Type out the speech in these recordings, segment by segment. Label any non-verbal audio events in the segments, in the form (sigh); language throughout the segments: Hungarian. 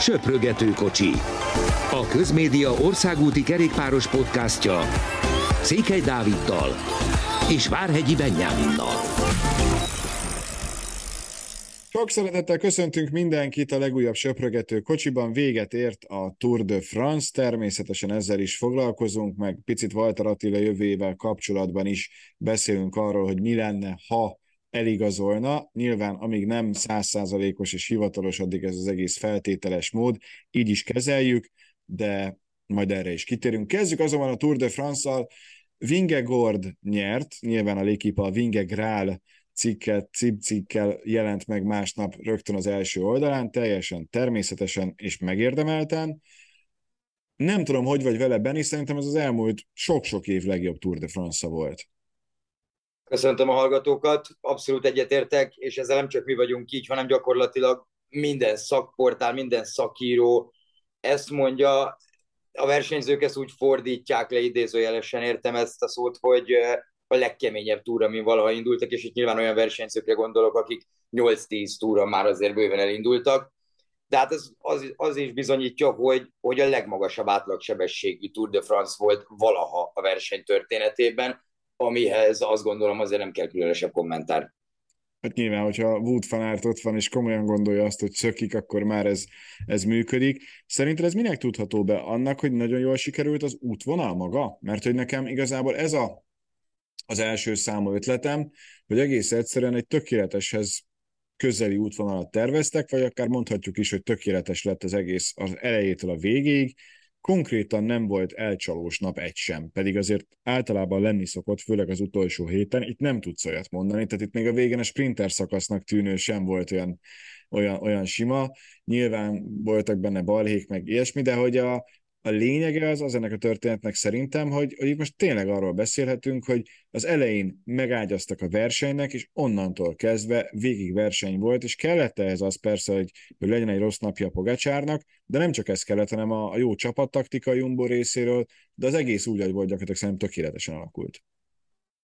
Söprögető kocsi. A Közmédia országúti kerékpáros podcastja Székely Dáviddal és Várhegyi Benyáminnal. Sok szeretettel köszöntünk mindenkit a legújabb söprögető kocsiban. Véget ért a Tour de France, természetesen ezzel is foglalkozunk, meg picit Walter Attila jövőjével kapcsolatban is beszélünk arról, hogy mi lenne, ha eligazolna. Nyilván, amíg nem százszázalékos és hivatalos, addig ez az egész feltételes mód, így is kezeljük, de majd erre is kitérünk. Kezdjük azonban a Tour de France-szal. Vingegord nyert, nyilván a lékipa a Vingegrál cikket, cikkel jelent meg másnap rögtön az első oldalán, teljesen természetesen és megérdemelten. Nem tudom, hogy vagy vele, Benni, szerintem ez az elmúlt sok-sok év legjobb Tour de France-a volt. Köszöntöm a hallgatókat, abszolút egyetértek, és ezzel nem csak mi vagyunk így, hanem gyakorlatilag minden szakportál, minden szakíró ezt mondja, a versenyzők ezt úgy fordítják le idézőjelesen, értem ezt a szót, hogy a legkeményebb túra, amin valaha indultak, és itt nyilván olyan versenyzőkre gondolok, akik 8-10 túra már azért bőven elindultak. De hát ez, az, az is bizonyítja, hogy, hogy a legmagasabb átlagsebességű Tour de France volt valaha a verseny történetében, amihez azt gondolom azért nem kell különösebb kommentár. Hát nyilván, hogyha Wood fanárt ott van, és komolyan gondolja azt, hogy szökik, akkor már ez, ez működik. Szerinted ez minek tudható be? Annak, hogy nagyon jól sikerült az útvonal maga? Mert hogy nekem igazából ez a, az első számú ötletem, hogy egész egyszerűen egy tökéleteshez közeli útvonalat terveztek, vagy akár mondhatjuk is, hogy tökéletes lett az egész az elejétől a végéig, konkrétan nem volt elcsalós nap egy sem, pedig azért általában lenni szokott, főleg az utolsó héten, itt nem tudsz olyat mondani, tehát itt még a végén a sprinter szakasznak tűnő sem volt olyan, olyan, olyan sima, nyilván voltak benne balhék, meg ilyesmi, de hogy a, a lényege az, az ennek a történetnek szerintem, hogy, hogy itt most tényleg arról beszélhetünk, hogy az elején megágyaztak a versenynek, és onnantól kezdve végig verseny volt, és kellett ehhez az persze, hogy, hogy legyen egy rossz napja a Pogacsárnak, de nem csak ez kellett, hanem a, a jó csapattaktika a Jumbo részéről, de az egész úgy, hogy volt gyakorlatilag szerintem tökéletesen alakult.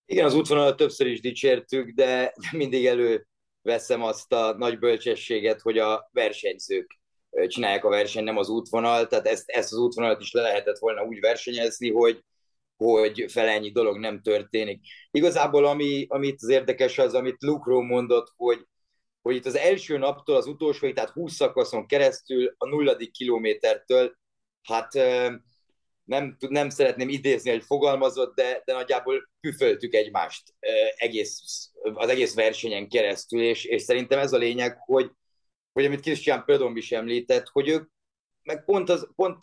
Igen, az útvonalat többször is dicsértük, de mindig előveszem azt a nagy bölcsességet, hogy a versenyzők csinálják a versenyt, nem az útvonal, tehát ezt, ezt az útvonalat is le lehetett volna úgy versenyezni, hogy, hogy felennyi dolog nem történik. Igazából ami, amit az érdekes az, amit Lukro mondott, hogy, hogy itt az első naptól az utolsó, tehát 20 szakaszon keresztül a nulladik kilométertől, hát nem, nem szeretném idézni, hogy fogalmazott, de, de nagyjából püföltük egymást egész, az egész versenyen keresztül, és, és szerintem ez a lényeg, hogy, hogy amit Christian Pödom is említett, hogy ők meg pont, az, pont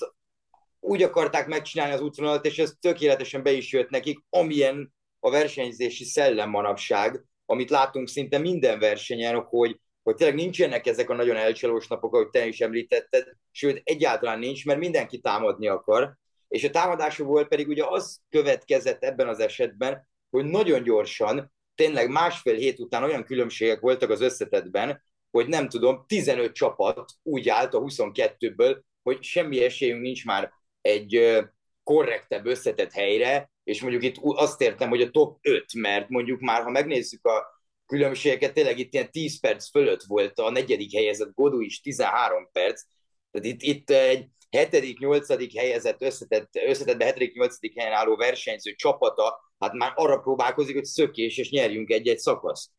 úgy akarták megcsinálni az útvonalat, és ez tökéletesen be is jött nekik, amilyen a versenyzési szellem manapság, amit látunk szinte minden versenyen, hogy, hogy tényleg nincsenek ezek a nagyon elcsalós napok, ahogy te is említetted, sőt, egyáltalán nincs, mert mindenki támadni akar, és a támadásokból pedig ugye az következett ebben az esetben, hogy nagyon gyorsan, tényleg másfél hét után olyan különbségek voltak az összetetben, hogy nem tudom, 15 csapat úgy állt a 22-ből, hogy semmi esélyünk nincs már egy korrektebb, összetett helyre, és mondjuk itt azt értem, hogy a top 5, mert mondjuk már, ha megnézzük a különbségeket, tényleg itt ilyen 10 perc fölött volt a negyedik helyezett Godú is 13 perc, tehát itt, itt egy hetedik, nyolcadik helyezett, összetett, összetettbe hetedik, nyolcadik helyen álló versenyző csapata, hát már arra próbálkozik, hogy szökés, és nyerjünk egy-egy szakaszt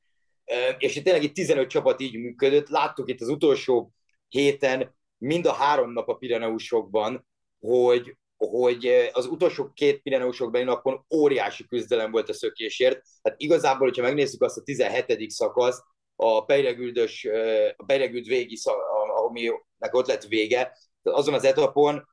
és tényleg itt 15 csapat így működött. Láttuk itt az utolsó héten, mind a három nap a Pireneusokban, hogy, hogy az utolsó két Pireneusokban napon óriási küzdelem volt a szökésért. Hát igazából, hogyha megnézzük azt a 17. szakaszt, a Pejregüldös, a Pejregüld végi, aminek ott lett vége, azon az etapon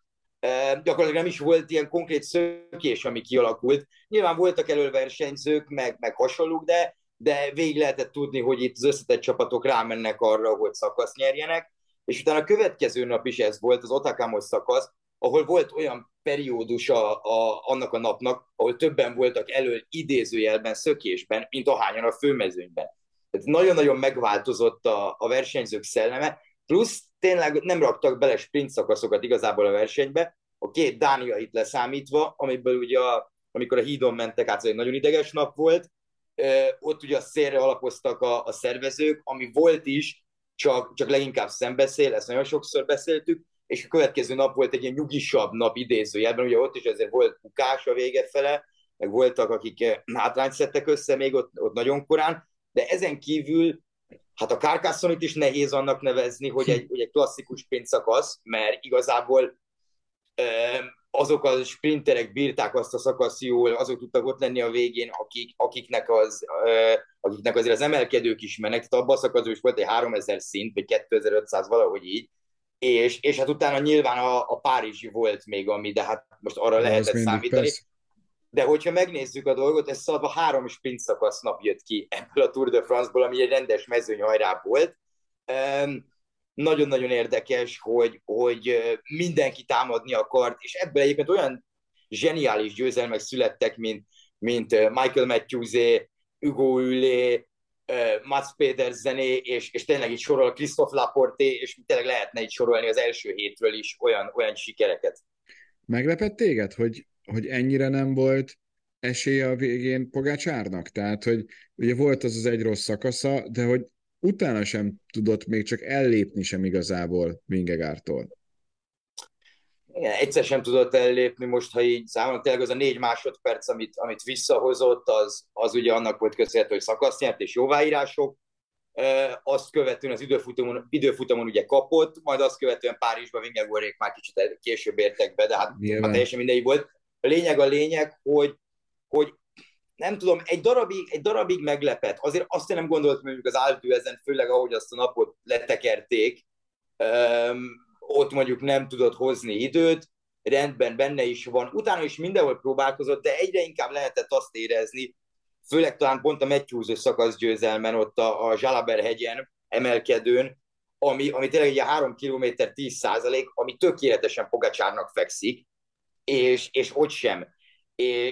gyakorlatilag nem is volt ilyen konkrét szökés, ami kialakult. Nyilván voltak elől versenyzők, meg, meg hasonlók, de de végig lehetett tudni, hogy itt az összetett csapatok rámennek arra, hogy szakasz nyerjenek, és utána a következő nap is ez volt, az Otakamos szakasz, ahol volt olyan periódus a, a, annak a napnak, ahol többen voltak elő idézőjelben, szökésben, mint ahányan a főmezőnyben. Tehát nagyon-nagyon megváltozott a, a versenyzők szelleme, plusz tényleg nem raktak bele sprint szakaszokat igazából a versenybe, a két Dániait leszámítva, amiből ugye a, amikor a hídon mentek át, egy nagyon ideges nap volt, ott ugye a szélre alapoztak a, a szervezők, ami volt is, csak, csak leginkább szembeszél, ezt nagyon sokszor beszéltük, és a következő nap volt egy ilyen nyugisabb nap idézőjelben, ugye ott is ezért volt bukás a vége fele, meg voltak, akik eh, hátrányt szedtek össze még ott, ott nagyon korán, de ezen kívül hát a Carcassonit is nehéz annak nevezni, hogy egy, hogy egy klasszikus sprintszakasz, mert igazából eh, azok a sprinterek bírták azt a szakasz jól, azok tudtak ott lenni a végén, akik, akiknek, az, akiknek azért az emelkedők is mennek, tehát abban a szakaszban is volt egy 3000 szint, vagy 2500, valahogy így, és, és hát utána nyilván a, a Párizsi volt még, ami, de hát most arra lehetett számítani. Persze. De hogyha megnézzük a dolgot, ez szóval a három sprint szakasz nap jött ki ebből a Tour de France-ból, ami egy rendes mezőnyhajrá volt. Um, nagyon-nagyon érdekes, hogy, hogy mindenki támadni akart, és ebből egyébként olyan zseniális győzelmek születtek, mint, mint Michael Matthewsé, Hugo Ülé, Mats Pedersené, és, és tényleg így sorol Christophe Laporté, és tényleg lehetne így sorolni az első hétről is olyan, olyan sikereket. Meglepett téged, hogy, hogy ennyire nem volt esélye a végén Pogácsárnak? Tehát, hogy ugye volt az az egy rossz szakasza, de hogy utána sem tudott még csak ellépni sem igazából Vingegártól. Igen, egyszer sem tudott ellépni most, ha így számolom, tényleg az a négy másodperc, amit, amit visszahozott, az, az ugye annak volt köszönhető, hogy szakasz nyert és jóváírások, e, azt követően az időfutamon, időfutamon ugye kapott, majd azt követően Párizsba Vingegorék már kicsit később értek be, de hát, hát teljesen mindegy volt. A lényeg a lényeg, hogy, hogy nem tudom, egy darabig, egy darabig meglepett. Azért azt nem gondoltam, hogy az Alpű ezen, főleg ahogy azt a napot letekerték, um, ott mondjuk nem tudott hozni időt, rendben benne is van. Utána is mindenhol próbálkozott, de egyre inkább lehetett azt érezni, főleg talán pont a Matthews szakasz győzelmen, ott a, a Zsalaber hegyen, emelkedőn, ami, ami tényleg egy 3 km 10 százalék, ami tökéletesen Pogacsárnak fekszik, és, és ott sem.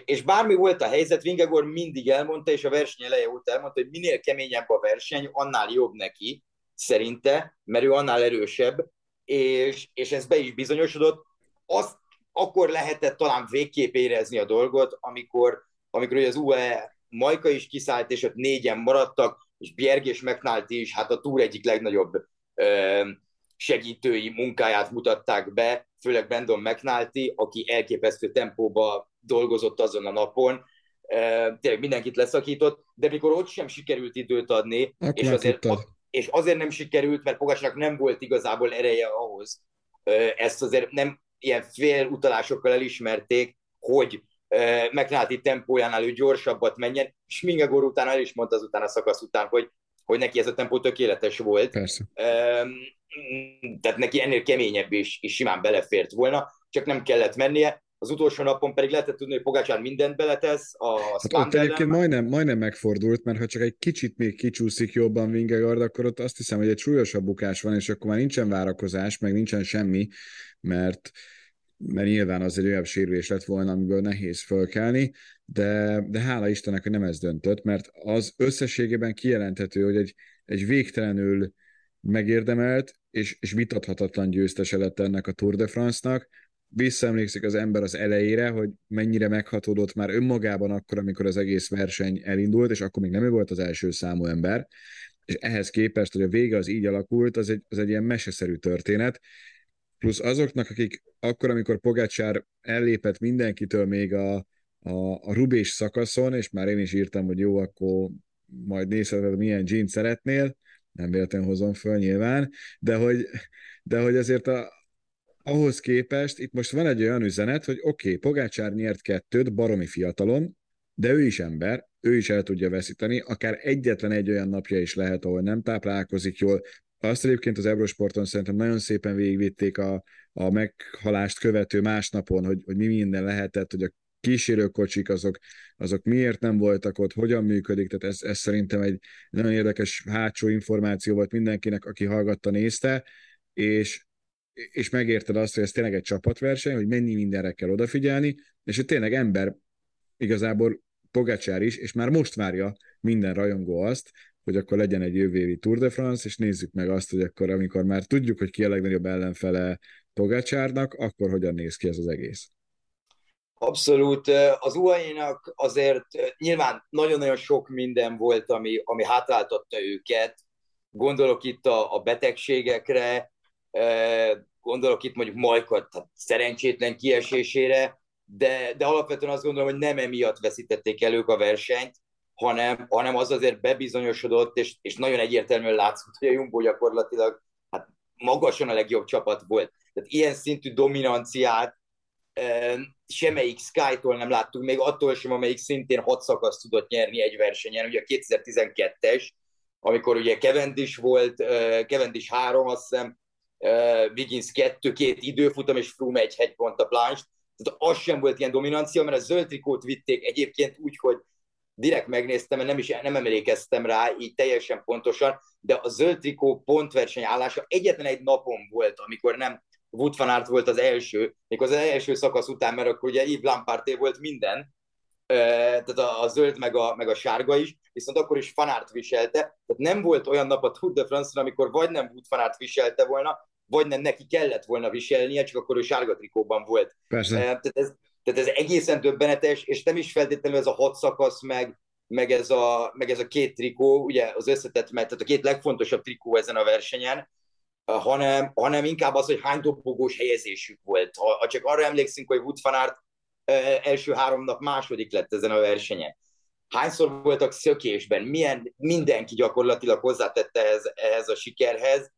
És, bármi volt a helyzet, Vingegor mindig elmondta, és a verseny eleje óta elmondta, hogy minél keményebb a verseny, annál jobb neki, szerinte, mert ő annál erősebb, és, és ez be is bizonyosodott. Azt akkor lehetett talán végképp érezni a dolgot, amikor, amikor az UE Majka is kiszállt, és ott négyen maradtak, és Bjerg és McNulty is, hát a túr egyik legnagyobb ö, segítői munkáját mutatták be, főleg Brandon McNulty, aki elképesztő tempóba dolgozott azon a napon, tényleg mindenkit leszakított, de mikor ott sem sikerült időt adni, és azért, és azért nem sikerült, mert Pogácsnak nem volt igazából ereje ahhoz, ezt azért nem ilyen fél utalásokkal elismerték, hogy McNulty tempójánál ő gyorsabbat menjen, és Mingegor után el is mondta azután a szakasz után, hogy, hogy neki ez a tempó tökéletes volt. Persze. Tehát neki ennél keményebb is, is simán belefért volna, csak nem kellett mennie az utolsó napon pedig lehetett tudni, hogy Pogácsán mindent beletesz. A hát ott egyébként majdnem, majdnem megfordult, mert ha csak egy kicsit még kicsúszik jobban Vingegard, akkor ott azt hiszem, hogy egy súlyosabb bukás van, és akkor már nincsen várakozás, meg nincsen semmi, mert mert nyilván az egy olyan sérülés lett volna, amiből nehéz fölkelni, de, de hála Istennek, hogy nem ez döntött, mert az összességében kijelenthető, hogy egy, egy végtelenül megérdemelt és, és vitathatatlan győztese lett ennek a Tour de France-nak, visszaemlékszik az ember az elejére, hogy mennyire meghatódott már önmagában akkor, amikor az egész verseny elindult, és akkor még nem ő volt az első számú ember, és ehhez képest, hogy a vége az így alakult, az egy, az egy ilyen meseszerű történet, plusz azoknak, akik akkor, amikor Pogácsár ellépett mindenkitől még a, a, a rubés szakaszon, és már én is írtam, hogy jó, akkor majd nézheted, milyen jeans szeretnél, nem véletlenül hozom föl nyilván, de hogy, de hogy azért a, ahhoz képest itt most van egy olyan üzenet, hogy oké, okay, Pogácsár nyert kettőt, baromi fiatalon, de ő is ember, ő is el tudja veszíteni, akár egyetlen egy olyan napja is lehet, ahol nem táplálkozik jól. Azt egyébként az Eurosporton szerintem nagyon szépen végigvitték a, a meghalást követő másnapon, hogy, hogy mi minden lehetett, hogy a kísérőkocsik azok, azok miért nem voltak ott, hogyan működik, tehát ez, ez szerintem egy nagyon érdekes hátsó információ volt mindenkinek, aki hallgatta, nézte, és és megérted azt, hogy ez tényleg egy csapatverseny, hogy mennyi mindenre kell odafigyelni, és hogy tényleg ember igazából Pogacsár is, és már most várja minden rajongó azt, hogy akkor legyen egy jövőévi Tour de France, és nézzük meg azt, hogy akkor, amikor már tudjuk, hogy ki a legnagyobb ellenfele Pogacsárnak, akkor hogyan néz ki ez az egész. Abszolút. Az UAE-nak azért nyilván nagyon-nagyon sok minden volt, ami, ami hátráltatta őket, gondolok itt a, a betegségekre, gondolok itt mondjuk Majkat tehát szerencsétlen kiesésére, de, de alapvetően azt gondolom, hogy nem emiatt veszítették el ők a versenyt, hanem, hanem az azért bebizonyosodott, és, és nagyon egyértelműen látszott, hogy a Jumbo gyakorlatilag hát magasan a legjobb csapat volt. Tehát ilyen szintű dominanciát semmelyik Sky-tól nem láttuk, még attól sem, amelyik szintén hat szakaszt tudott nyerni egy versenyen, ugye a 2012-es, amikor ugye Cavendish volt, Cavendish három, azt hiszem, Wiggins kettő, két időfutam, és Froome egy hegypont a planche tehát az sem volt ilyen dominancia, mert a zöld trikót vitték egyébként úgy, hogy direkt megnéztem, mert nem is nem emlékeztem rá így teljesen pontosan, de a zöld trikó pontverseny állása egyetlen egy napon volt, amikor nem Wood van Aert volt az első, még az első szakasz után, mert akkor ugye Yves Lampardé volt minden, tehát a, a zöld meg a, meg a sárga is, viszont akkor is Fanárt viselte, tehát nem volt olyan nap a Tour de france amikor vagy nem Wood Fanárt viselte volna, vagy nem neki kellett volna viselnie, csak akkor ő sárga trikóban volt. Persze. Tehát ez, tehát ez egészen döbbenetes, és nem is feltétlenül ez a hat szakasz, meg, meg, ez a, meg ez a két trikó, ugye az összetett, mert tehát a két legfontosabb trikó ezen a versenyen, hanem, hanem inkább az, hogy hány dobogós helyezésük volt. Ha, ha csak arra emlékszünk, hogy Wood van Aert első három nap második lett ezen a versenyen. Hányszor voltak szökésben, milyen mindenki gyakorlatilag hozzátette ehhez, ehhez a sikerhez.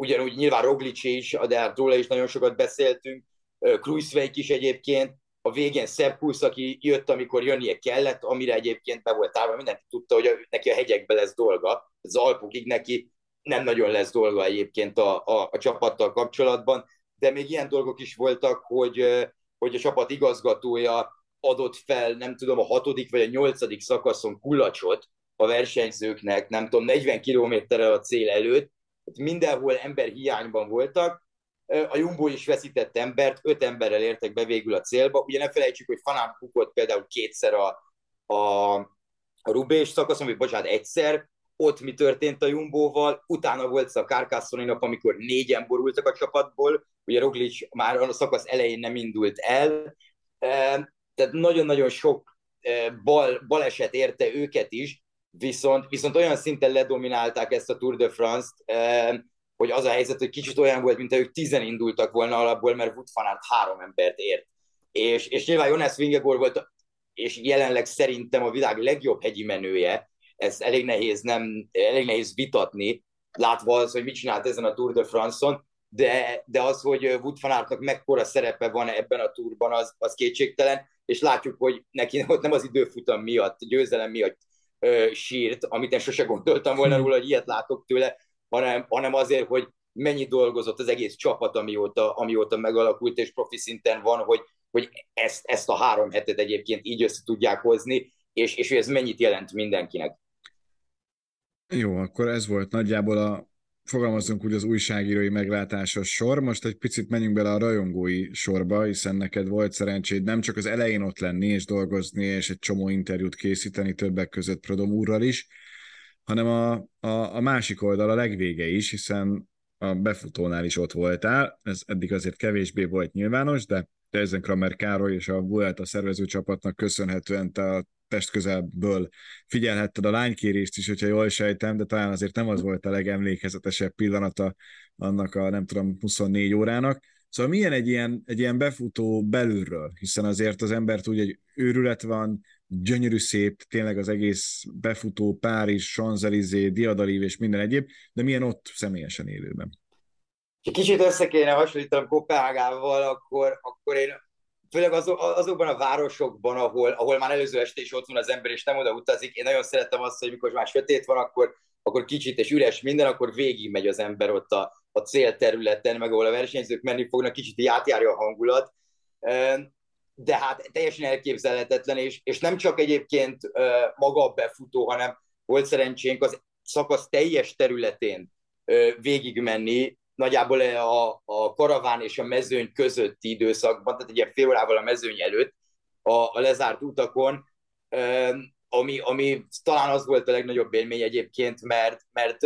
Ugyanúgy nyilván Roglic is, de hát róla is nagyon sokat beszéltünk, Kruiswijk is egyébként, a végén Pusz, aki jött, amikor jönnie kellett, amire egyébként be volt állva, mindenki tudta, hogy neki a hegyekbe lesz dolga, az Alpokig neki nem nagyon lesz dolga egyébként a, a, a csapattal kapcsolatban, de még ilyen dolgok is voltak, hogy, hogy a csapat igazgatója adott fel, nem tudom, a hatodik vagy a nyolcadik szakaszon kulacsot a versenyzőknek, nem tudom, 40 kilométerrel a cél előtt, mindenhol ember hiányban voltak, a Jumbo is veszített embert, öt emberrel értek be végül a célba. Ugye ne felejtsük, hogy Fanán bukott például kétszer a, a, a Rubés szakaszon, vagy bocsánat, egyszer, ott mi történt a Jumbóval, utána volt a Kárkászoni nap, amikor négyen borultak a csapatból, ugye Roglic már a szakasz elején nem indult el, tehát nagyon-nagyon sok bal, baleset érte őket is, viszont, viszont olyan szinten ledominálták ezt a Tour de France-t, hogy az a helyzet, hogy kicsit olyan volt, mint ők tizen indultak volna alapból, mert Wood van három embert ért. És, és nyilván Jonas Vingegaard volt, és jelenleg szerintem a világ legjobb hegyi menője, ez elég nehéz, nem, elég nehéz vitatni, látva az, hogy mit csinált ezen a Tour de France-on, de, de az, hogy Wood van mekkora szerepe van ebben a túrban, az, az kétségtelen, és látjuk, hogy neki ott nem az időfutam miatt, győzelem miatt ö, sírt, amit én sose gondoltam volna róla, hogy ilyet látok tőle, hanem, hanem azért, hogy mennyi dolgozott az egész csapat, amióta, amióta megalakult, és profi szinten van, hogy, hogy ezt, ezt a három hetet egyébként így össze tudják hozni, és, és hogy ez mennyit jelent mindenkinek. Jó, akkor ez volt nagyjából a fogalmazunk úgy az újságírói meglátásos sor. Most egy picit menjünk bele a rajongói sorba, hiszen neked volt szerencséd nem csak az elején ott lenni és dolgozni, és egy csomó interjút készíteni többek között Prodom úrral is, hanem a, a, a másik oldal, a legvége is, hiszen a befutónál is ott voltál, ez eddig azért kevésbé volt nyilvános, de Teisen Kramer Károly és a Vuelta szervező csapatnak köszönhetően te a Pest közelből figyelhetted a lánykérést is, hogyha jól sejtem, de talán azért nem az volt a legemlékezetesebb pillanata annak a nem tudom 24 órának. Szóval milyen egy ilyen, egy ilyen befutó belülről, hiszen azért az ember tudja, hogy őrület van, gyönyörű szép, tényleg az egész befutó, Párizs, Champs-Élysées, Diadalív és minden egyéb, de milyen ott személyesen élőben? Ha kicsit össze kéne hasonlítanom Kopenhágával, akkor, akkor én főleg azok, azokban a városokban, ahol, ahol már előző este is ott van az ember, és nem oda utazik, én nagyon szeretem azt, hogy mikor már sötét van, akkor, akkor kicsit és üres minden, akkor végig megy az ember ott a, a célterületen, meg ahol a versenyzők menni fognak, kicsit átjárja a hangulat. De hát teljesen elképzelhetetlen, és, és nem csak egyébként maga a befutó, hanem volt szerencsénk az szakasz teljes területén végigmenni, nagyjából a, a karaván és a mezőny közötti időszakban, tehát egy ilyen fél órával a mezőny előtt, a, a lezárt utakon, ami, ami talán az volt a legnagyobb élmény egyébként, mert, mert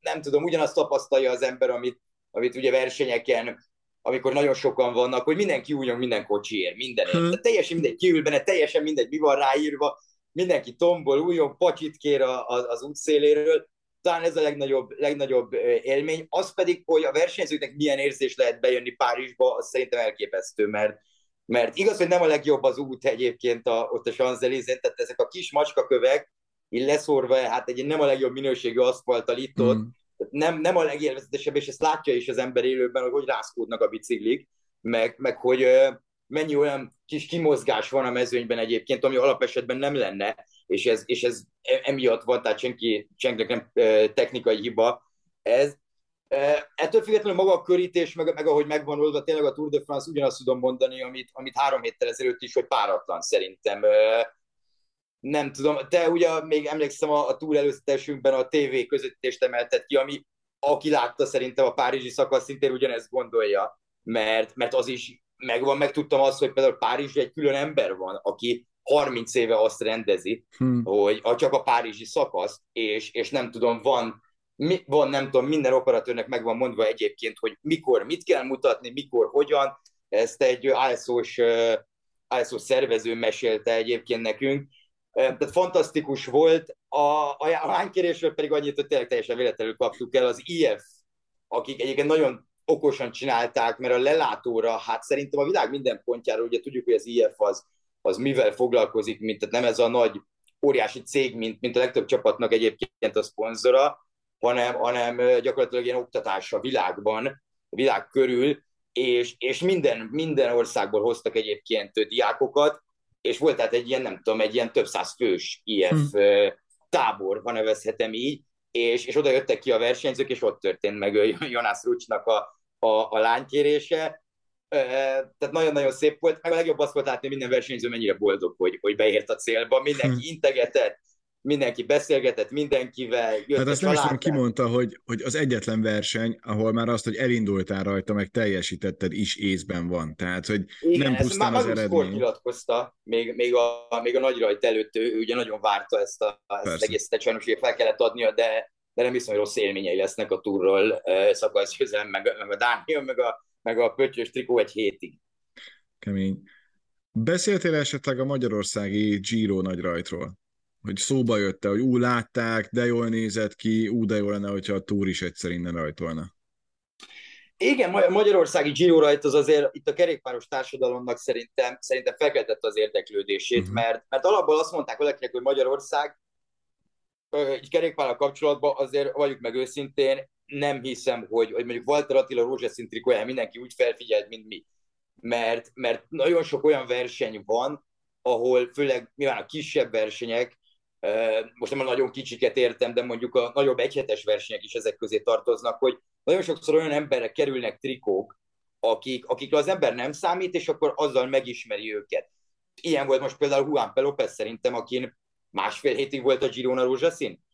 nem tudom, ugyanazt tapasztalja az ember, amit, amit ugye versenyeken amikor nagyon sokan vannak, hogy mindenki újjon minden kocsiért, mindenért. Hmm. Tehát teljesen mindegy, kiül benne, teljesen mindegy, mi van ráírva, mindenki tombol, újjon, pacsit kér a, a, az útszéléről, talán ez a legnagyobb, legnagyobb élmény. Az pedig, hogy a versenyzőknek milyen érzés lehet bejönni Párizsba, az szerintem elképesztő, mert, mert igaz, hogy nem a legjobb az út egyébként a, ott a champs tehát ezek a kis macskakövek, így leszorva, hát egy nem a legjobb minőségű aszfalttal itt ott, mm. nem, nem a legélvezetesebb, és ezt látja is az ember élőben, hogy hogy rászkódnak a biciklik, meg, meg hogy mennyi olyan kis kimozgás van a mezőnyben egyébként, ami alapesetben nem lenne, és ez, és ez emiatt van, tehát senki, senkinek nem technikai hiba ez. Ettől függetlenül maga a körítés, meg, meg ahogy megvan oldva, tényleg a Tour de France ugyanazt tudom mondani, amit, amit három héttel ezelőtt is, hogy páratlan szerintem. Nem tudom, te ugye még emlékszem a, a túl előzetesünkben a TV közvetítést emeltet ki, ami aki látta szerintem a párizsi szakasz szintén ugyanezt gondolja, mert, mert az is megvan, megtudtam azt, hogy például Párizs egy külön ember van, aki 30 éve azt rendezi, hmm. hogy csak a párizsi szakasz, és, és nem tudom, van, mi, van, nem tudom, minden operatőrnek meg van mondva egyébként, hogy mikor mit kell mutatni, mikor, hogyan. Ezt egy ISO-s, ISO szervező mesélte egyébként nekünk. Tehát fantasztikus volt. A, a, a hánykérésről pedig annyit, hogy tényleg teljesen véletlenül kaptuk el az IF, akik egyébként nagyon okosan csinálták, mert a lelátóra, hát szerintem a világ minden pontjáról, ugye tudjuk, hogy az IF az, az mivel foglalkozik, mint tehát nem ez a nagy óriási cég, mint, mint a legtöbb csapatnak egyébként a szponzora, hanem, hanem gyakorlatilag ilyen oktatás a világban, a világ körül, és, és minden, minden országból hoztak egyébként diákokat, és volt tehát egy ilyen, nem tudom, egy ilyen több száz fős IF hmm. tábor, ha nevezhetem így, és, és oda jöttek ki a versenyzők, és ott történt meg Jonas Rucsnak a, a, a lánykérése, tehát nagyon-nagyon szép volt, meg a legjobb azt volt látni, minden versenyző mennyire boldog, hogy, hogy beért a célba, mindenki hm. integetett, mindenki beszélgetett mindenkivel. Hát azt nem is tudom, kimondta, hogy, hogy az egyetlen verseny, ahol már azt, hogy elindultál rajta, meg teljesítetted is észben van. Tehát, hogy Igen, nem pusztán az eredmény. nyilatkozta, még, még, a, még a nagy rajt előtt, ő, ugye nagyon várta ezt, a, ezt az egészet, sajnos fel kellett adnia, de de nem hiszem, hogy rossz élményei lesznek a túrról szakasz közel, meg, meg a Dániel, meg a, meg a pöttyös trikó egy hétig. Kemény. Beszéltél esetleg a magyarországi Giro nagy rajtról? Hogy szóba jött hogy ú, látták, de jól nézett ki, ú, de jó lenne, hogyha a túr is egyszer innen rajtolna. Igen, a magyarországi Giro rajt az azért itt a kerékpáros társadalomnak szerintem, szerintem felkeltette az érdeklődését, uh-huh. mert, mert alapból azt mondták valakinek, hogy Magyarország egy kerékpárral kapcsolatban azért vagyunk meg őszintén, nem hiszem, hogy, hogy mondjuk Walter Attila rózsaszín trikóján mindenki úgy felfigyelt, mint mi. Mert, mert nagyon sok olyan verseny van, ahol főleg nyilván a kisebb versenyek, most nem a nagyon kicsiket értem, de mondjuk a nagyobb egyhetes versenyek is ezek közé tartoznak, hogy nagyon sokszor olyan emberek kerülnek trikók, akik, akikre az ember nem számít, és akkor azzal megismeri őket. Ilyen volt most például Juan Pelopez szerintem, akin másfél hétig volt a Girona rózsaszín.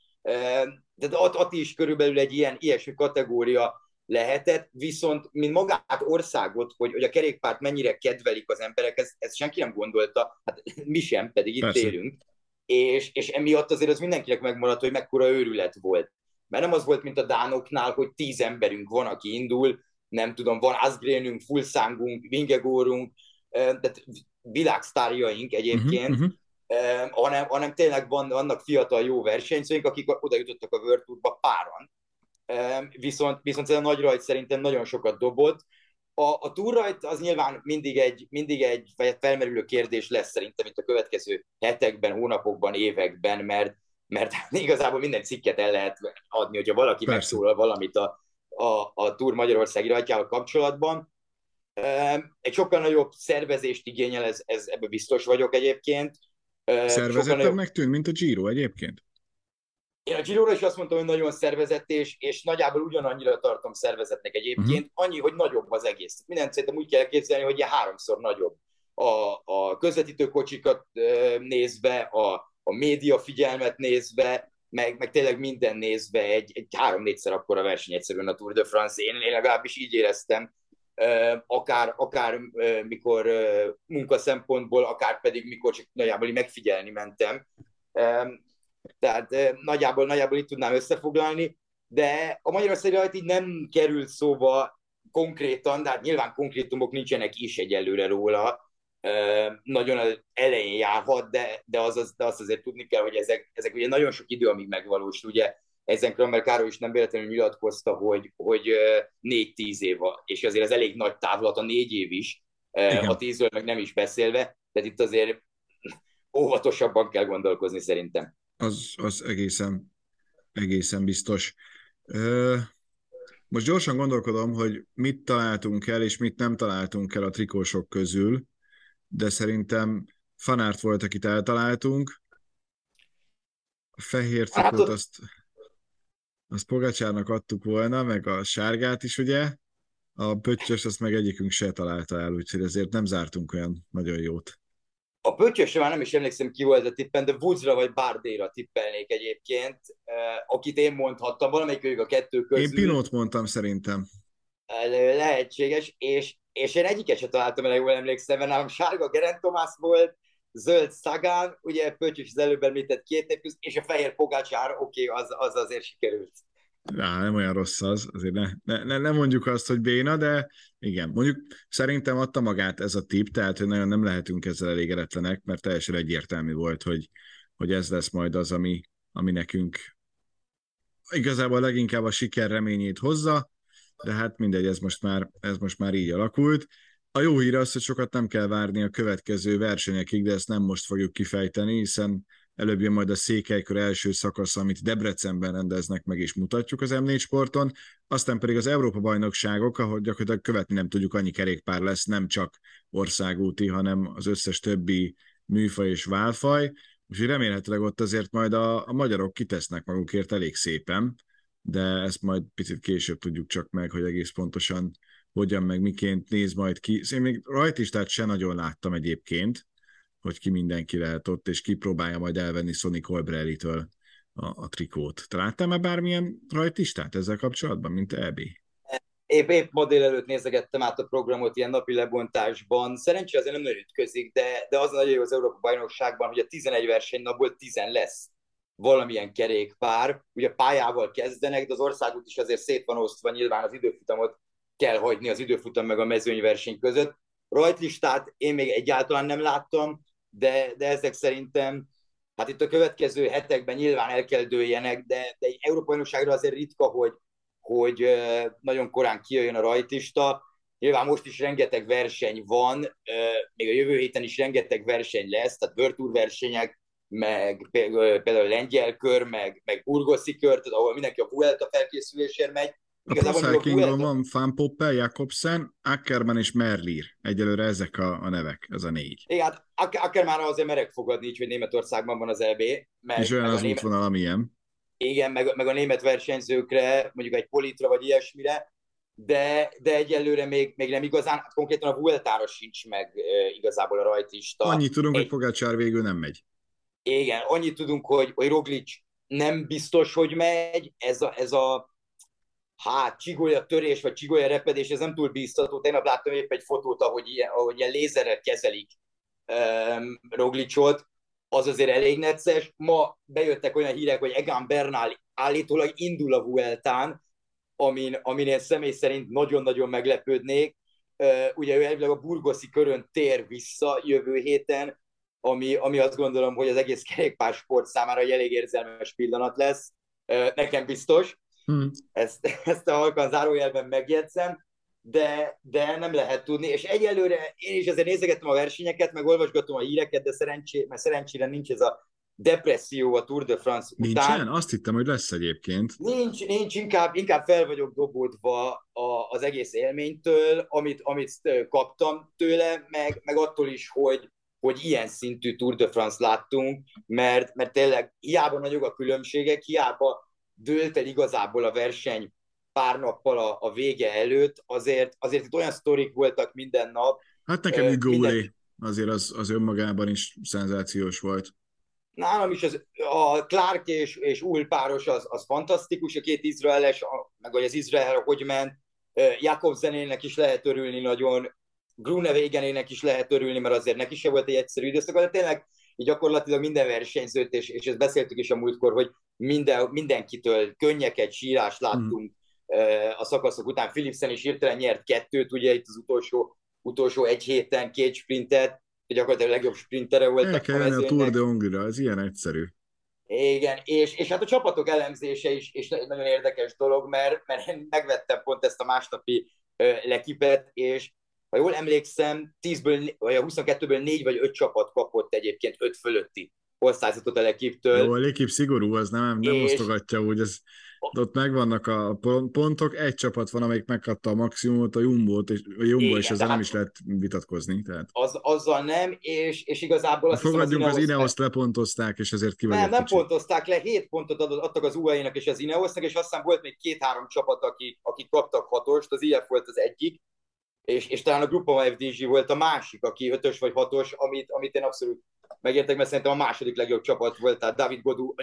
De ott, ott is körülbelül egy ilyen ilyesmi kategória lehetett, viszont mint magát országot, hogy, hogy a kerékpárt mennyire kedvelik az emberek, ezt, ezt senki nem gondolta, hát mi sem, pedig itt Persze. élünk. És, és emiatt azért az mindenkinek megmaradt, hogy mekkora őrület volt. Mert nem az volt, mint a Dánoknál, hogy tíz emberünk van, aki indul, nem tudom, van Asgrenünk, Fulszángunk, Vingegórunk, tehát világsztárjaink egyébként, uh-huh, uh-huh hanem, hanem tényleg van, vannak fiatal jó versenyzőink, akik oda jutottak a World Tourba páran. Viszont, viszont ez a nagy rajt szerintem nagyon sokat dobott. A, a túrajt az nyilván mindig egy, mindig egy felmerülő kérdés lesz szerintem itt a következő hetekben, hónapokban, években, mert, mert (laughs) igazából minden cikket el lehet adni, hogyha valaki Persze. megszólal valamit a, a, a Túr Magyarországi rajtjával kapcsolatban. Egy sokkal nagyobb szervezést igényel, ez, ez ebben biztos vagyok egyébként Szervezettebbnek tűn, mint a Giro egyébként? Én a giro is azt mondtam, hogy nagyon szervezett, és, és nagyjából ugyanannyira tartom szervezetnek egyébként, uh-huh. annyi, hogy nagyobb az egész. Mindent szerintem úgy kell képzelni, hogy ilyen háromszor nagyobb. A, a közvetítőkocsikat nézve, a, a média figyelmet nézve, meg, meg tényleg minden nézve egy, egy három-négyszer akkora verseny egyszerűen a Tour de France. Én, én legalábbis így éreztem, akár, akár mikor munka szempontból, akár pedig mikor csak nagyjából megfigyelni mentem. Tehát nagyjából, nagyjából itt tudnám összefoglalni, de a Magyarországi rajt így nem került szóba konkrétan, de hát nyilván konkrétumok nincsenek is egyelőre róla, nagyon elején járhat, de, de, az, az, de azt azért tudni kell, hogy ezek, ezek ugye nagyon sok idő, amíg megvalósul. Ugye ezen Kramer Károly is nem véletlenül nyilatkozta, hogy, hogy négy-tíz év, és azért ez elég nagy távlat, a négy év is, Igen. a tízről meg nem is beszélve, tehát itt azért óvatosabban kell gondolkozni szerintem. Az, az egészen, egészen biztos. Ö, most gyorsan gondolkodom, hogy mit találtunk el, és mit nem találtunk el a trikósok közül, de szerintem fanárt volt, akit eltaláltunk. A fehér hát trikót azt, azt Pogácsárnak adtuk volna, meg a sárgát is, ugye? A pöttyös azt meg egyikünk se találta el, úgyhogy ezért nem zártunk olyan nagyon jót. A pöttyösre már nem is emlékszem ki volt a tippen, de Woodsra vagy Bardéra tippelnék egyébként, akit én mondhattam, valamelyik ők a kettő közül. Én Pinót mondtam szerintem. Lehetséges, és, és én egyiket se találtam el, jól emlékszem, mert nálam sárga Gerent Tomás volt, zöld Szagán, ugye Pöttyös az előbb említett két év közt, és a fehér Pogácsár, oké, okay, az, az azért sikerült. Na, nem olyan rossz az, azért ne, ne, ne, ne mondjuk azt, hogy béna, de igen, mondjuk szerintem adta magát ez a tip, tehát hogy nagyon nem lehetünk ezzel elégedetlenek, mert teljesen egyértelmű volt, hogy, hogy ez lesz majd az, ami, ami nekünk igazából leginkább a siker reményét hozza, de hát mindegy, ez most már, ez most már így alakult. A jó hír az, hogy sokat nem kell várni a következő versenyekig, de ezt nem most fogjuk kifejteni, hiszen előbb jön majd a Székelykör első szakasz, amit Debrecenben rendeznek meg, és mutatjuk az M4 sporton, aztán pedig az Európa-bajnokságok, ahol gyakorlatilag követni nem tudjuk, annyi kerékpár lesz, nem csak országúti, hanem az összes többi műfaj és válfaj, úgyhogy remélhetőleg ott azért majd a, a magyarok kitesznek magukért elég szépen, de ezt majd picit később tudjuk csak meg, hogy egész pontosan hogyan meg miként néz majd ki. Én még rajtistát se nagyon láttam egyébként, hogy ki mindenki lehet ott, és ki próbálja majd elvenni Sonny Colbrelli-től a, a trikót. Te láttál-e bármilyen rajtistát ezzel kapcsolatban, mint EB? Épp, épp ma délelőtt nézegettem át a programot ilyen napi lebontásban. Szerencsére azért nem nagyon ütközik, de, de az nagyon jó az Európa bajnokságban, hogy a 11 versenynapból 10 lesz valamilyen kerékpár. Ugye pályával kezdenek, de az országút is azért szét van osztva, nyilván az időfutamot kell hagyni az időfutam meg a mezőnyverseny között. Rajtlistát én még egyáltalán nem láttam, de, de ezek szerintem, hát itt a következő hetekben nyilván el kell dőljenek, de, de egy Európai Bajnokságra azért ritka, hogy, hogy nagyon korán kijöjjön a rajtista. Nyilván most is rengeteg verseny van, még a jövő héten is rengeteg verseny lesz, tehát World versenyek, meg például lengyel kör, meg, meg burgoszi kör, tehát ahol mindenki a Vuelta felkészülésért megy, a Procyclingban van Van Poppel, Jakobsen, Ackerman és Merlier. Egyelőre ezek a, a nevek, ez a négy. Igen, hát Ackerman azért merek fogadni, így, hogy Németországban van az EB. Meg, és olyan meg az német... útvonal, amilyen. Igen, meg, meg a német versenyzőkre, mondjuk egy politra vagy ilyesmire, de, de egyelőre még, még nem igazán, hát konkrétan a Vueltára sincs meg e, igazából a rajtista. Annyit tudunk, egy... hogy Pogácsár végül nem megy. Igen, annyit tudunk, hogy, hogy Roglic nem biztos, hogy megy, ez a, ez a hát csigolya törés, vagy csigolya repedés, ez nem túl bíztató. Tegnap láttam épp egy fotót, ahogy ilyen, ahogy ilyen lézerrel kezelik um, Roglicsot, az azért elég necces. Ma bejöttek olyan hírek, hogy Egan Bernal állítólag indul a Vueltán, amin, amin én személy szerint nagyon-nagyon meglepődnék. Uh, ugye ő elvileg a burgoszi körön tér vissza jövő héten, ami, ami azt gondolom, hogy az egész kerékpársport számára egy elég érzelmes pillanat lesz. Uh, nekem biztos. Hmm. Ezt, (laughs) ezt a halkan zárójelben megjegyzem, de, de nem lehet tudni, és egyelőre én is azért nézegettem a versenyeket, meg olvasgatom a híreket, de szerencsé, mert szerencsére nincs ez a depresszió a Tour de France Nincsen? után. Azt hittem, hogy lesz egyébként. Nincs, nincs inkább, inkább fel vagyok dobódva a, az egész élménytől, amit, amit kaptam tőle, meg, meg attól is, hogy, hogy ilyen szintű Tour de France láttunk, mert, mert tényleg hiába nagyok a különbségek, hiába dőlt el igazából a verseny pár nappal a, a vége előtt, azért, azért itt olyan sztorik voltak minden nap. Hát nekem uh, minden... azért az, az önmagában is szenzációs volt. Nálam is az, a Clark és, és Ull páros az, az fantasztikus, a két izraeles, a, meg hogy az Izrael hogy ment, Jakobsenének is lehet örülni nagyon, Grunewagenének is lehet örülni, mert azért neki se volt egy egyszerű időszak, de tényleg így gyakorlatilag minden versenyzőt, és, és ezt beszéltük is a múltkor, hogy minden, mindenkitől könnyeket, sírást láttunk mm. a szakaszok után. Philipsen is hirtelen nyert kettőt, ugye itt az utolsó, utolsó egy héten két sprintet, gyakorlatilag a legjobb sprintere volt. El kell a Tour de Hongria, ez ilyen egyszerű. Igen, és, és hát a csapatok elemzése is, is nagyon érdekes dolog, mert, mert én megvettem pont ezt a másnapi lekipet, és ha jól emlékszem, 10-ből, vagy a 22-ből 4 vagy 5 csapat kapott egyébként 5 fölötti osztályzatot a lekiptől. Jó, a lekip szigorú, az nem, nem és... osztogatja úgy, ez, ott megvannak a pontok, egy csapat van, amelyik megkapta a maximumot, a Jumbo-t, és, a Jumbo Igen, és ezzel nem is lehet vitatkozni. Tehát. Az, azzal nem, és, és igazából azt Fogadjunk, az, az Ineos-t lepontozták, és ezért ki Nem, nem pontozták le, 7 pontot adtak az UAE-nak és az Ineosnak, és aztán volt még két-három csapat, akik, akik kaptak hatost, az IF volt az egyik, és, és talán a Grupa FDG volt a másik, aki ötös vagy hatos, amit, amit én abszolút megértek, mert szerintem a második legjobb csapat volt, tehát David Godú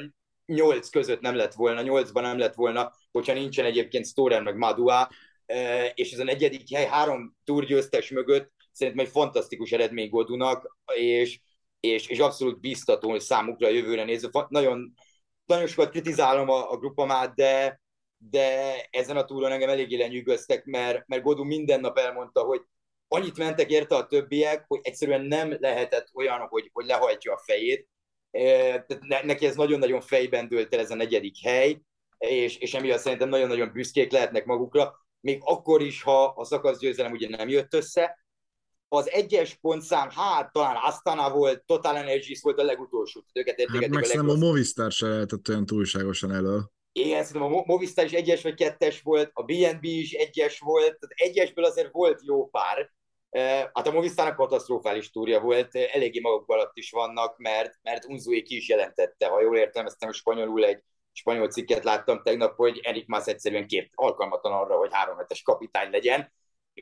nyolc között nem lett volna, nyolcban nem lett volna, hogyha nincsen egyébként Storer meg Madua, és ez a negyedik hely három túrgyőztes mögött szerintem egy fantasztikus eredmény Godunak, és, és, és abszolút biztató számukra a jövőre nézve. Nagyon, nagyon sokat kritizálom a, a grupamát, de, de ezen a túron engem eléggé lenyűgöztek, mert, mert Godu minden nap elmondta, hogy annyit mentek érte a többiek, hogy egyszerűen nem lehetett olyan, hogy, hogy lehajtja a fejét. Tehát neki ez nagyon-nagyon fejben dőlt el ez a negyedik hely, és, és emiatt szerintem nagyon-nagyon büszkék lehetnek magukra, még akkor is, ha a szakaszgyőzelem ugye nem jött össze. Az egyes pontszám, hát talán Astana volt, Total Energies volt a legutolsó. Őket hát a, a Movistar se lehetett olyan túlságosan elő. Igen, szerintem a Movistar is egyes vagy kettes volt, a BNB is egyes volt, tehát egyesből azért volt jó pár, Hát a Movistának katasztrofális túrja volt, eléggé maguk alatt is vannak, mert, mert Unzué ki is jelentette, ha jól értelmeztem, spanyolul egy spanyol cikket láttam tegnap, hogy Erik Mász egyszerűen kép alkalmatlan arra, hogy három hetes kapitány legyen.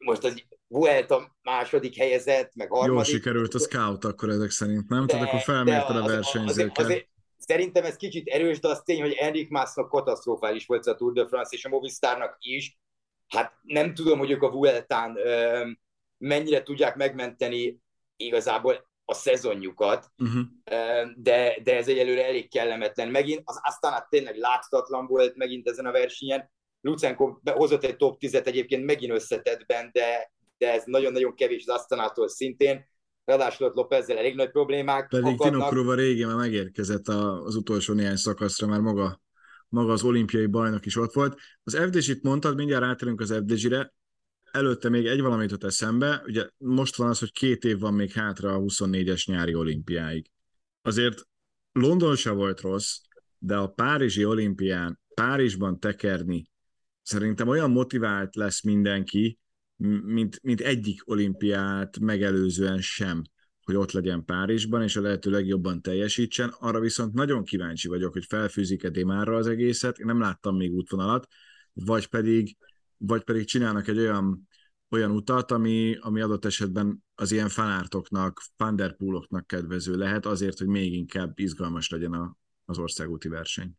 Most az Vuelta második helyezett, meg harmadik. Jól sikerült a scout akkor ezek szerint, nem? De, Tehát akkor felmérted a versenyzőket. Azért, azért, szerintem ez kicsit erős, de az tény, hogy Enrik Másznak katasztrofális volt a Tour de France, és a Movistarnak is. Hát nem tudom, hogy ők a Vueltán mennyire tudják megmenteni igazából a szezonjukat, uh-huh. de, de ez egyelőre elég kellemetlen. Megint az Astana tényleg láthatatlan volt megint ezen a versenyen. Lucenko hozott egy top 10-et egyébként megint összetettben, de, de ez nagyon-nagyon kevés az Astanától szintén. Ráadásul ott Lopezzel elég nagy problémák Pedig Tinokrova régen már megérkezett az utolsó néhány szakaszra, már maga, maga az olimpiai bajnok is ott volt. Az FDZ-t mondtad, mindjárt átérünk az FDZ-re előtte még egy valamit ott eszembe, ugye most van az, hogy két év van még hátra a 24-es nyári olimpiáig. Azért London se volt rossz, de a Párizsi olimpián Párizsban tekerni szerintem olyan motivált lesz mindenki, mint, mint egyik olimpiát megelőzően sem, hogy ott legyen Párizsban, és a lehető legjobban teljesítsen. Arra viszont nagyon kíváncsi vagyok, hogy felfűzik-e Démárra az egészet. Én nem láttam még útvonalat, vagy pedig vagy pedig csinálnak egy olyan, olyan utat, ami, ami adott esetben az ilyen fanártoknak, fanderpooloknak kedvező lehet, azért, hogy még inkább izgalmas legyen a, az országúti verseny.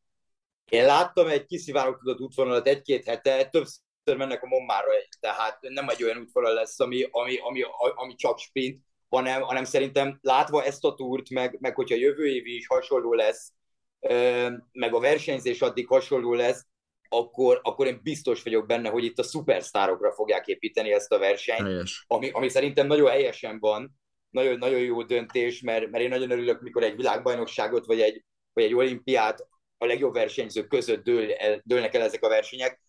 Én láttam egy kiszivárogtatott útvonalat egy-két hete, többször mennek a Mommára, tehát nem egy olyan útvonal lesz, ami, ami, ami, ami csak sprint, hanem, hanem szerintem látva ezt a túrt, meg, meg hogyha jövő évi is hasonló lesz, meg a versenyzés addig hasonló lesz, akkor, akkor én biztos vagyok benne, hogy itt a szupersztárokra fogják építeni ezt a versenyt, ami, ami szerintem nagyon helyesen van, nagyon, nagyon jó döntés, mert, mert én nagyon örülök, mikor egy világbajnokságot vagy egy, vagy egy olimpiát a legjobb versenyzők között dől, el, dőlnek el ezek a versenyek.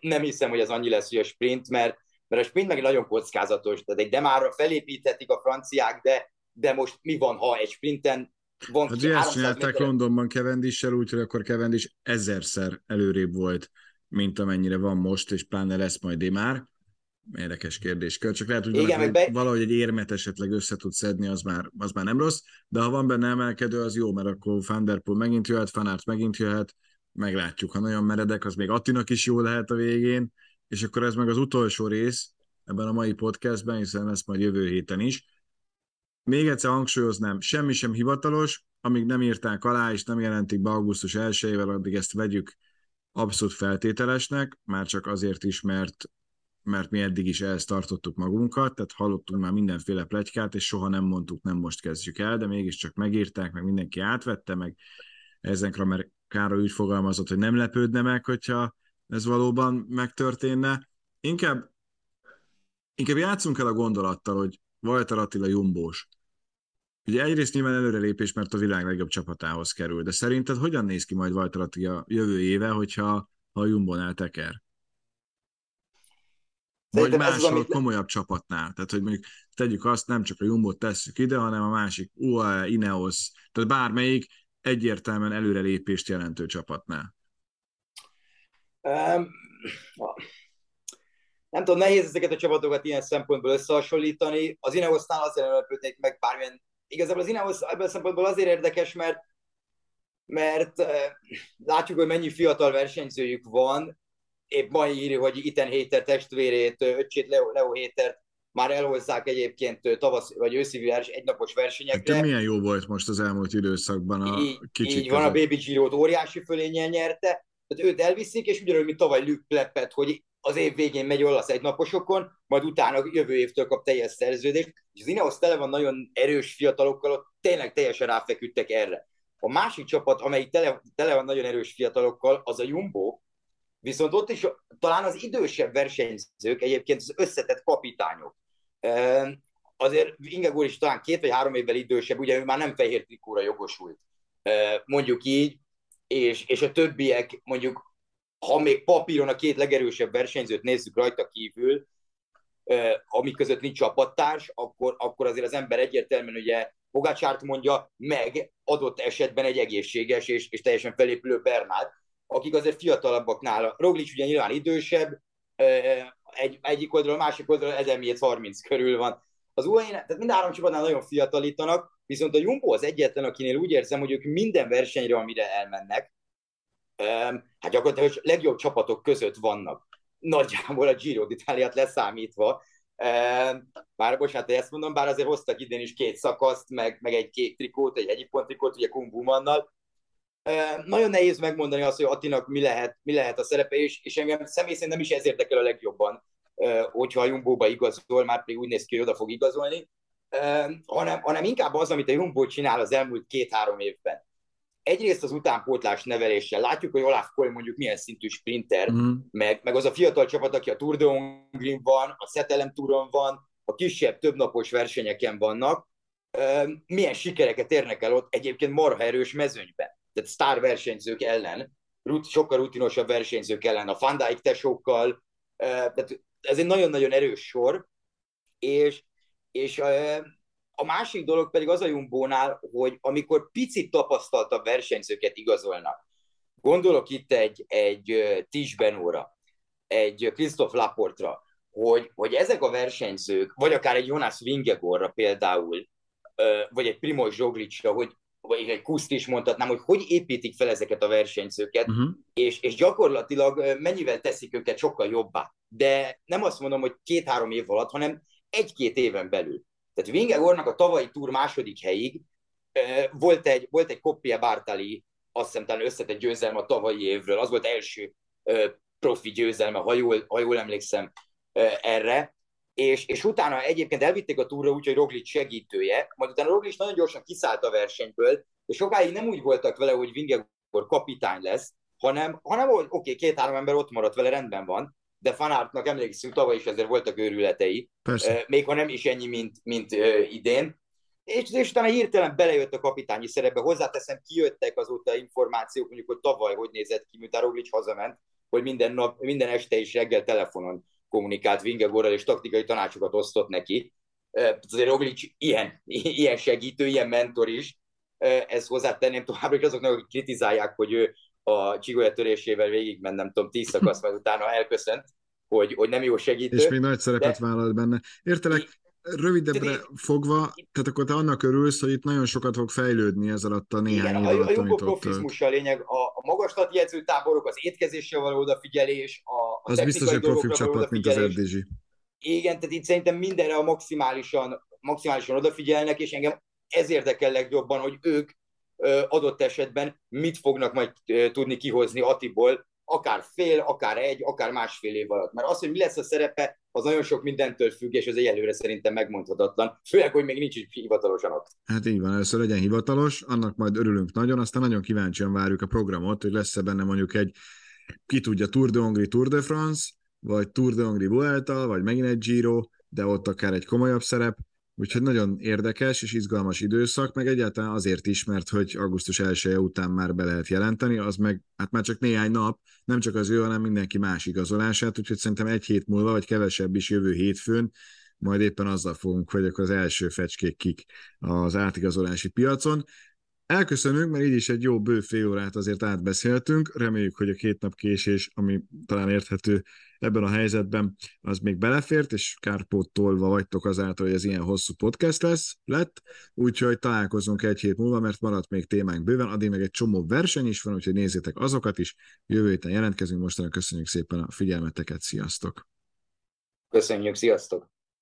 Nem hiszem, hogy ez annyi lesz, hogy a sprint, mert, mert a sprint meg nagyon kockázatos, tehát egy demára felépíthetik a franciák, de, de most mi van, ha egy sprinten van hát ezt csinálták méter... Londonban Cavendish-sel, úgyhogy akkor Cavendish ezerszer előrébb volt, mint amennyire van most, és pláne lesz majd már. Érdekes kérdéskör, csak lehet, hogy Igen, valahogy, be... valahogy egy érmet esetleg össze tud szedni, az már, az már nem rossz, de ha van benne emelkedő, az jó, mert akkor Van Der Poel megint jöhet, Fanart megint jöhet, meglátjuk. Ha nagyon meredek, az még Attinak is jó lehet a végén, és akkor ez meg az utolsó rész ebben a mai podcastben, hiszen lesz majd jövő héten is még egyszer hangsúlyoznám, semmi sem hivatalos, amíg nem írták alá, és nem jelentik be augusztus 1-ével, addig ezt vegyük abszolút feltételesnek, már csak azért is, mert, mert mi eddig is ehhez tartottuk magunkat, tehát hallottunk már mindenféle plegykát, és soha nem mondtuk, nem most kezdjük el, de mégiscsak megírták, meg mindenki átvette, meg ezenkre, mert Károly úgy fogalmazott, hogy nem lepődne meg, hogyha ez valóban megtörténne. Inkább, inkább játszunk el a gondolattal, hogy Walter Attila Jumbós Ugye egyrészt nyilván előrelépés, mert a világ legjobb csapatához kerül, de szerinted hogyan néz ki majd Valtrati a jövő éve, hogyha ha a Jumbo-nál teker? Vagy máshol amit... komolyabb csapatnál. Tehát, hogy mondjuk tegyük azt, nem csak a Jumbo-t tesszük ide, hanem a másik UAE, Ineos, tehát bármelyik egyértelműen előrelépést jelentő csapatnál. Um, nem tudom, nehéz ezeket a csapatokat ilyen szempontból összehasonlítani. Az Ineosnál azért lepődnék meg bármilyen. Igazából az Ineos ebből a szempontból azért érdekes, mert mert uh, látjuk, hogy mennyi fiatal versenyzőjük van. Épp ma írja, hogy Iten Héter testvérét, öcsét Leo, Leo Hétert már elhozzák egyébként tavasz vagy őszi vers, egynapos versenyekre. Hát milyen jó volt most az elmúlt időszakban a így, kicsit. Így van, a Baby Giro-t óriási fölényel nyerte, tehát őt elviszik, és ugyanúgy, mint tavaly Luke Pleppet, hogy az év végén megy olasz egynaposokon, majd utána jövő évtől kap teljes szerződést, és az Ineos tele van nagyon erős fiatalokkal, ott tényleg teljesen ráfeküdtek erre. A másik csapat, amelyik tele, tele van nagyon erős fiatalokkal, az a Jumbo, viszont ott is talán az idősebb versenyzők, egyébként az összetett kapitányok. Azért Ingegor is talán két vagy három évvel idősebb, ugye ő már nem fehér trikóra jogosult, mondjuk így, és, és a többiek mondjuk ha még papíron a két legerősebb versenyzőt nézzük rajta kívül, ami között nincs csapattárs, akkor, akkor azért az ember egyértelműen ugye Pogácsárt mondja, meg adott esetben egy egészséges és, és teljesen felépülő Bernát, akik azért fiatalabbak nála. Roglic ugye nyilván idősebb, egy, egyik oldalon, a másik oldalon 1030 körül van. Az UAE, tehát mind három csapatnál nagyon fiatalítanak, viszont a Jumbo az egyetlen, akinél úgy érzem, hogy ők minden versenyre, amire elmennek, hát gyakorlatilag a legjobb csapatok között vannak. Nagyjából a Giro d'Italiát leszámítva. Bár bocsánat, hogy ezt mondom, bár azért hoztak idén is két szakaszt, meg, meg egy kék trikót, egy egyik pont trikót, ugye Kumbumannal. Nagyon nehéz megmondani azt, hogy Attinak mi lehet, mi lehet a szerepe, és, és engem személy szerint nem is ez érdekel a legjobban, hogyha a Jumbo-ba igazol, már pedig úgy néz ki, hogy oda fog igazolni, hanem, hanem inkább az, amit a Jumbo csinál az elmúlt két-három évben egyrészt az utánpótlás neveléssel látjuk, hogy Olaf Koy mondjuk milyen szintű sprinter, mm. meg, meg az a fiatal csapat, aki a Tour de Hongrin van, a Szetelem Touron van, a kisebb, többnapos versenyeken vannak, milyen sikereket érnek el ott egyébként marha erős mezőnyben. Tehát sztár versenyzők ellen, sokkal rutinosabb versenyzők ellen, a Van Dijk tesókkal, tehát ez egy nagyon-nagyon erős sor, és, és a másik dolog pedig az a Jumbónál, hogy amikor picit tapasztaltabb versenyzőket igazolnak, gondolok itt egy, egy Tisbenóra, egy Christoph Laportra, hogy, hogy ezek a versenyzők, vagy akár egy Jonas Vingegorra például, vagy egy Primoz Zsoglicra, hogy, vagy egy Kuszt is mondhatnám, hogy hogy építik fel ezeket a versenyzőket, uh-huh. és, és gyakorlatilag mennyivel teszik őket sokkal jobbá. De nem azt mondom, hogy két-három év alatt, hanem egy-két éven belül. Tehát Vingegornak a tavalyi túr második helyig volt egy, volt egy Koppia Bartali, azt hiszem talán összetett győzelme a tavalyi évről, az volt első profi győzelme, ha jól, ha jól emlékszem erre, és, és utána egyébként elvitték a túra úgy, hogy Roglic segítője, majd utána Roglic nagyon gyorsan kiszállt a versenyből, és sokáig nem úgy voltak vele, hogy Vingegor kapitány lesz, hanem, hanem oké, okay, két-három ember ott maradt vele, rendben van, de Fanártnak emlékszünk, tavaly is ezért voltak őrületei, Persze. még ha nem is ennyi, mint, mint idén. És, és utána hirtelen belejött a kapitányi szerepbe. Hozzáteszem, kijöttek azóta információk, mondjuk, hogy tavaly hogy nézett ki, miután Roglic hazament, hogy minden nap, minden este is reggel telefonon kommunikált Vingegorral, és taktikai tanácsokat osztott neki. Azért Roglic ilyen, (laughs) ilyen segítő, ilyen mentor is. Ezt hozzátenném továbbra is azoknak, akik kritizálják, hogy ő a csigolya törésével végig ment, nem tudom, tíz szakasz, majd utána elköszönt, hogy, hogy nem jó segítő. És még nagy szerepet de... vállalt benne. Értelek, rövidebbre de, fogva, tehát akkor te annak örülsz, hogy itt nagyon sokat fog fejlődni ez alatt a néhány igen, év alatt, a, a profizmus a lényeg, a, a magaslati edzőtáborok, az étkezésre való odafigyelés, a, a Az biztos, hogy profi csapat, mint az FDG. Igen, tehát itt szerintem mindenre a maximálisan, maximálisan odafigyelnek, és engem ez érdekel legjobban, hogy ők adott esetben mit fognak majd tudni kihozni Atiból, akár fél, akár egy, akár másfél év alatt. Mert az, hogy mi lesz a szerepe, az nagyon sok mindentől függ, és ez egyelőre szerintem megmondhatatlan, főleg, hogy még nincs is hivatalosan ott. Hát így van, először legyen hivatalos, annak majd örülünk nagyon, aztán nagyon kíváncsian várjuk a programot, hogy lesz-e benne mondjuk egy, ki tudja, Tour de Hongrie, Tour de France, vagy Tour de Hongrie Vuelta, vagy megint egy Giro, de ott akár egy komolyabb szerep, úgyhogy nagyon érdekes és izgalmas időszak, meg egyáltalán azért is, mert hogy augusztus 1 -e után már be lehet jelenteni, az meg hát már csak néhány nap, nem csak az ő, hanem mindenki más igazolását, úgyhogy szerintem egy hét múlva, vagy kevesebb is jövő hétfőn majd éppen azzal fogunk, hogy akkor az első fecskék kik az átigazolási piacon. Elköszönünk, mert így is egy jó bő fél órát azért átbeszéltünk. Reméljük, hogy a két nap késés, ami talán érthető ebben a helyzetben, az még belefért, és kárpótolva vagytok azáltal, hogy ez ilyen hosszú podcast lesz, lett. Úgyhogy találkozunk egy hét múlva, mert maradt még témánk bőven, addig meg egy csomó verseny is van, úgyhogy nézzétek azokat is. Jövő héten jelentkezünk, mostanra köszönjük szépen a figyelmeteket, sziasztok! Köszönjük, sziasztok!